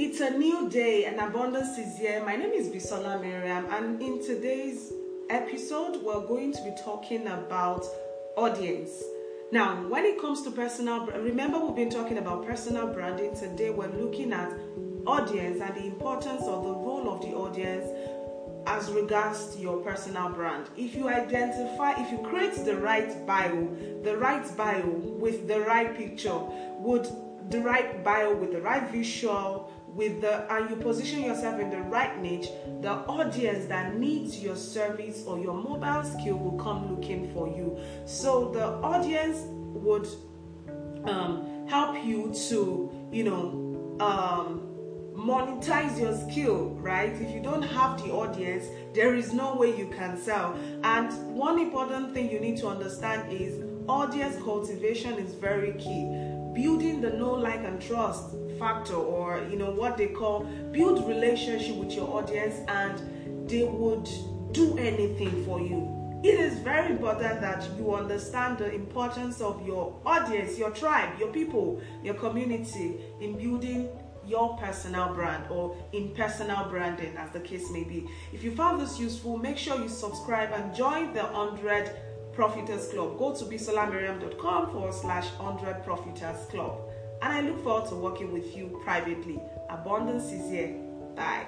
It's a new day and abundance is here. My name is Bisola Mariam, and in today's episode, we're going to be talking about audience. Now, when it comes to personal, remember we've been talking about personal branding. Today, we're looking at audience and the importance of the role of the audience as regards to your personal brand. If you identify, if you create the right bio, the right bio with the right picture, would the right bio with the right visual, with the and you position yourself in the right niche, the audience that needs your service or your mobile skill will come looking for you. So the audience would um, help you to, you know, um, monetize your skill, right? If you don't have the audience, there is no way you can sell. And one important thing you need to understand is audience cultivation is very key. Building the know, like, and trust factor, or you know what they call build relationship with your audience, and they would do anything for you. It is very important that you understand the importance of your audience, your tribe, your people, your community in building your personal brand or in personal branding, as the case may be. If you found this useful, make sure you subscribe and join the 100 Profiters Club. Go to bisolamariam.com forward slash 100 Profiters Club. And I look forward to working with you privately. Abundance is here. Bye.